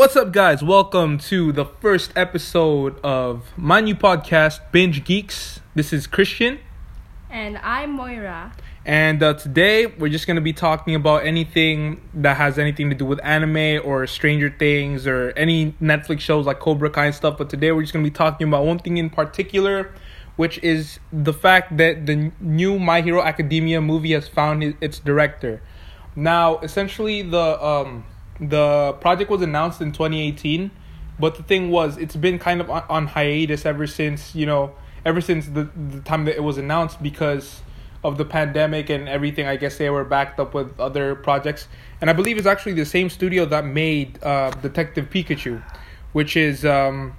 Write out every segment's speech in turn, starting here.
What's up, guys? Welcome to the first episode of my new podcast, Binge Geeks. This is Christian, And I'm Moira. and uh, today we're just gonna be talking about anything that has anything to do with anime or Stranger Things or any Netflix shows like Cobra Kai and stuff. But today we're just gonna be talking about one thing in particular, which is the fact that the new My Hero Academia movie has found its director. Now, essentially, the um, the project was announced in 2018, but the thing was, it's been kind of on, hiatus ever since you know, ever since the the time that it was announced because of the pandemic and everything. I guess they were backed up with other projects, and I believe it's actually the same studio that made uh, Detective Pikachu, which is um,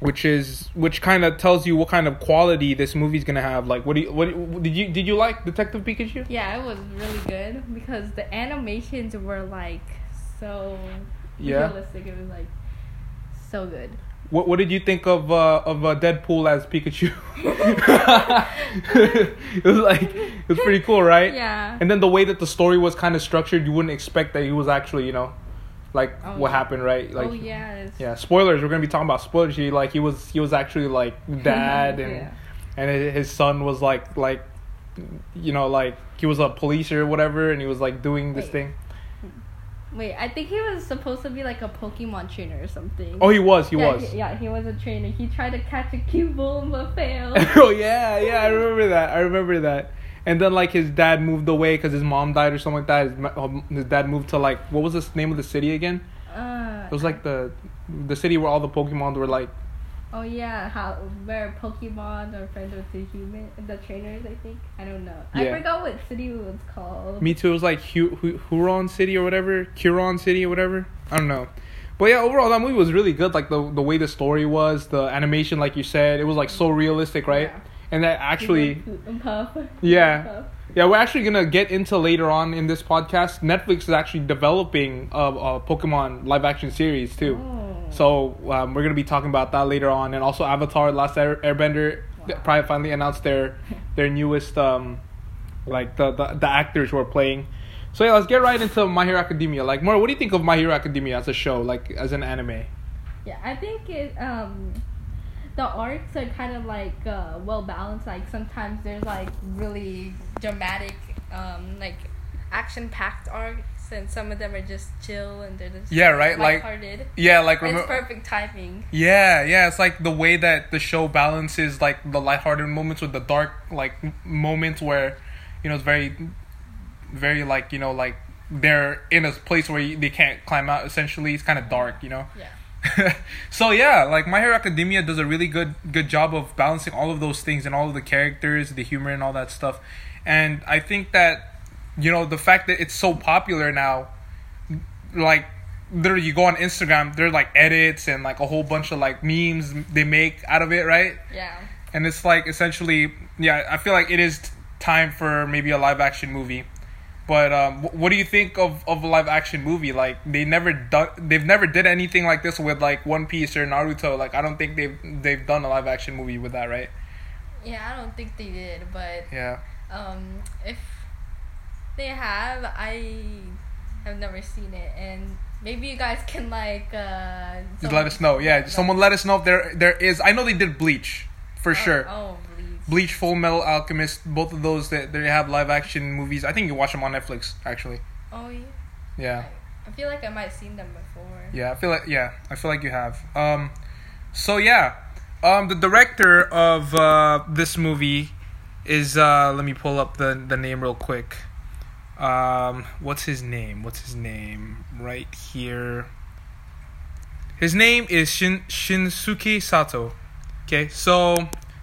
which is which kind of tells you what kind of quality this movie's gonna have. Like, what do you what did you did you like Detective Pikachu? Yeah, it was really good because the animations were like so Yeah. realistic. It was like so good. What What did you think of uh, of uh, Deadpool as Pikachu? it was like it was pretty cool, right? Yeah. And then the way that the story was kind of structured, you wouldn't expect that he was actually, you know, like Oh, what yeah. happened, right? Like, oh yeah. yeah. Spoilers. We're gonna be talking about spoilers. He like he was he was actually like dad and Yeah. and his son was like like you know like he was a police or whatever and he was like doing this Wait. thing. Wait, I think he was supposed to be like a Pokemon trainer or something. Oh, he was. He yeah, was. yeah, he was a trainer. He tried to catch a Cubone but failed. oh yeah, yeah, I remember that. I remember that. And then like his dad moved away because his mom died or something like that. His, um, his dad moved to like what was the name of the city again? uh, It was like the the city where all the Pokemon were like. Oh yeah, how where Pokemon are friends with the human, the trainers. I think I don't know. I forgot what city it was called. Me too. It was like Hu- Hu- Huron City or whatever, Huron City or whatever. I don't know. But yeah, overall that movie was really good. Like the the way the story was, the animation, like you said, it was like so realistic, right? Yeah. And that actually, Yeah. Yeah, we're actually gonna get into later on in this podcast. Netflix is actually developing a, a Pokemon live action series too. Oh. So um, we're gonna be talking about that later on, and also Avatar: Last Air- Airbender Wow. probably finally announced their their newest um like the, the the actors who are playing. So yeah, let's get right into My Hero Academia. Like, more, what do you think of My Hero Academia as a show, like as an anime? Yeah, I think it. Um, the arcs are kind of like uh, well balanced. Like sometimes there's like really dramatic, um, like action packed arcs, and some of them are just chill and they're just Yeah, right, like- lighthearted. Yeah, like it's perfect timing. Yeah, yeah, it's like the way that the show balances like the lighthearted moments with the dark like moments where, you know, it's very, very like you know like they're in a place where you, they can't climb out. Essentially, it's kind of dark, you know. Yeah. so yeah, like My Hero Academia does a really good good job of balancing all of those things and all of the characters, the humor, and all that stuff. And I think that you know the fact that it's so popular now, like there you go on Instagram, there are like edits and like a whole bunch of like memes they make out of it, right? Yeah. And it's like essentially, yeah, I feel like it is time for maybe a live action movie. But um, what do you think of, of a live action movie? Like they never done, they've never did anything like this with like One Piece or Naruto. Like I don't think they've they've done a live action movie with that, right? Yeah, I don't think they did, but Yeah. um, if they have, I have never seen it, and maybe you guys can like uh. Just let us know. Yeah, someone let us know if there there is. I know they did Bleach for Oh, sure. Oh, please. Bleach, Full Metal Alchemist, both of those that they have live action movies. I think you watch them on Netflix actually. Oh yeah. Yeah. I feel like I might have seen them before. Yeah, I feel like yeah, I feel like you have. Um, so yeah, um, the director of uh, this movie is uh, let me pull up the the name real quick. Um, what's his name? What's his name? Right here. His name is Shin Shinsuke Sato. Okay, so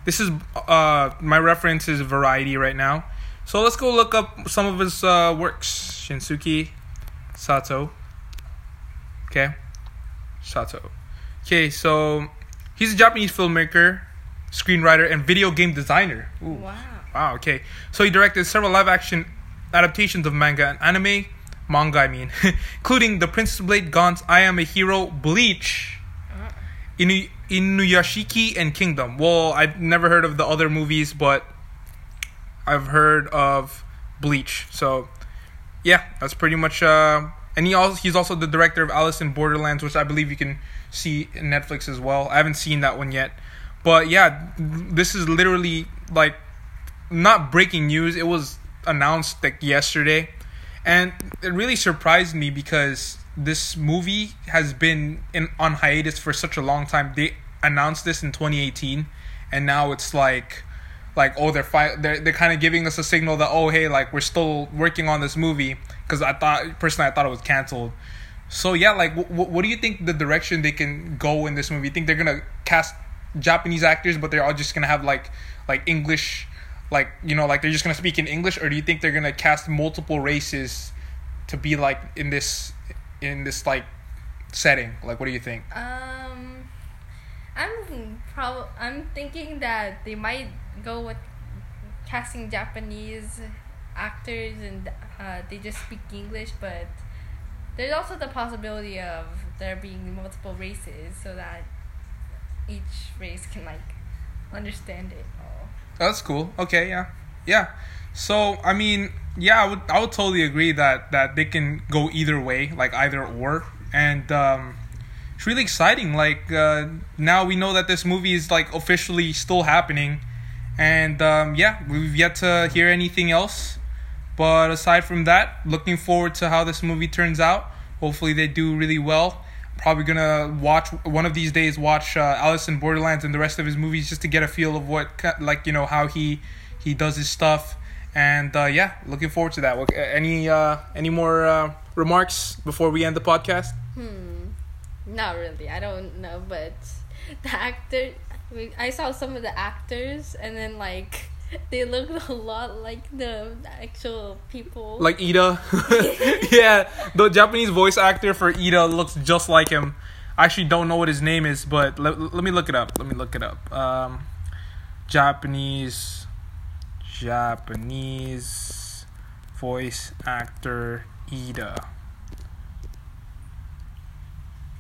this is uh my reference is Variety right now. So let's go look up some of his uh, works. Shinsuke Sato. Okay. Sato. Okay, so he's a Japanese filmmaker, screenwriter, and video game designer. Ooh. Wow. Wow, okay. So he directed several live action adaptations of manga and anime, manga I mean, including The Princess Blade Gantz I Am a Hero, Bleach, Inu- Inuyashiki, and Kingdom. Well, I've never heard of the other movies, but I've heard of Bleach. So, yeah, that's pretty much uh, and he also he's also the director of Alice in Borderlands, which I believe you can see in Netflix as well. I haven't seen that one yet, but yeah, this is literally like not breaking news. It was announced like yesterday, and it really surprised me because this movie has been in on hiatus for such a long time. They announced this in 2018, and now it's like like oh they're fi- they're they're kind of giving us a signal that oh hey like we're still working on this movie because I thought personally I thought it was canceled. So yeah, like w- what do you think the direction they can go in this movie? You think they're gonna cast Japanese actors, but they're all just gonna have like like English, like you know like they're just gonna speak in English, or do you think they're gonna cast multiple races to be like in this in this like setting? Like what do you think? Um, I'm prob- I'm thinking that they might go with casting Japanese actors and uh, they just speak English, but there's also the possibility of there being multiple races so that each race can like understand it all. That's cool. Okay, yeah, yeah. So I mean, yeah, I would I would totally agree that that they can go either way, like either or, and um, it's really exciting. Like uh, now we know that this movie is like officially still happening, and um, yeah, we've yet to hear anything else. But aside from that, looking forward to how this movie turns out. Hopefully, they do really well. Probably gonna watch one of these days. Watch uh, Alice in Borderlands and the rest of his movies just to get a feel of what, like you know, how he he does his stuff. And uh, yeah, looking forward to that. Any uh, any more uh, remarks before we end the podcast? Hmm. Not really. I don't know, but the actor. I saw some of the actors, and then like they looked a lot like the actual people. Like Iida, yeah, the Japanese voice actor for Iida looks just like him. I actually don't know what his name is, but let, let me look it up. Let me look it up. Um, Japanese, Japanese voice actor Iida.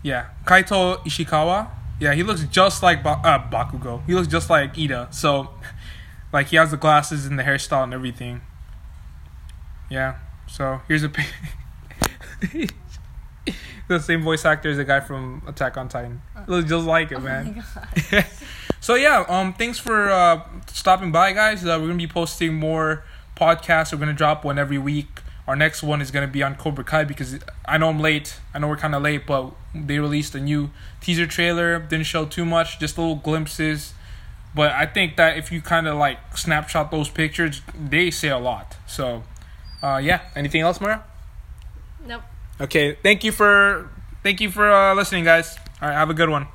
Yeah, Kaito Ishikawa. Yeah, he looks just like ba- uh, Bakugo. He looks just like Iida. So, like, he has the glasses and the hairstyle and everything. Yeah. So here's a the same voice actor as the guy from Attack on Titan. Looks just like it, oh man. so yeah, um, thanks for uh, stopping by, guys. Uh, we're gonna be posting more podcasts. We're gonna drop one every week. Our next one is gonna be on Cobra Kai because I know I'm late. I know we're kind of late, but they released a new teaser trailer. Didn't show too much, just little glimpses. But I think that if you kind of like snapshot those pictures, they say a lot. So, uh, yeah. Anything else, Mara? Nope. Okay. Thank you for thank you for uh, listening, guys. All right. Have a good one.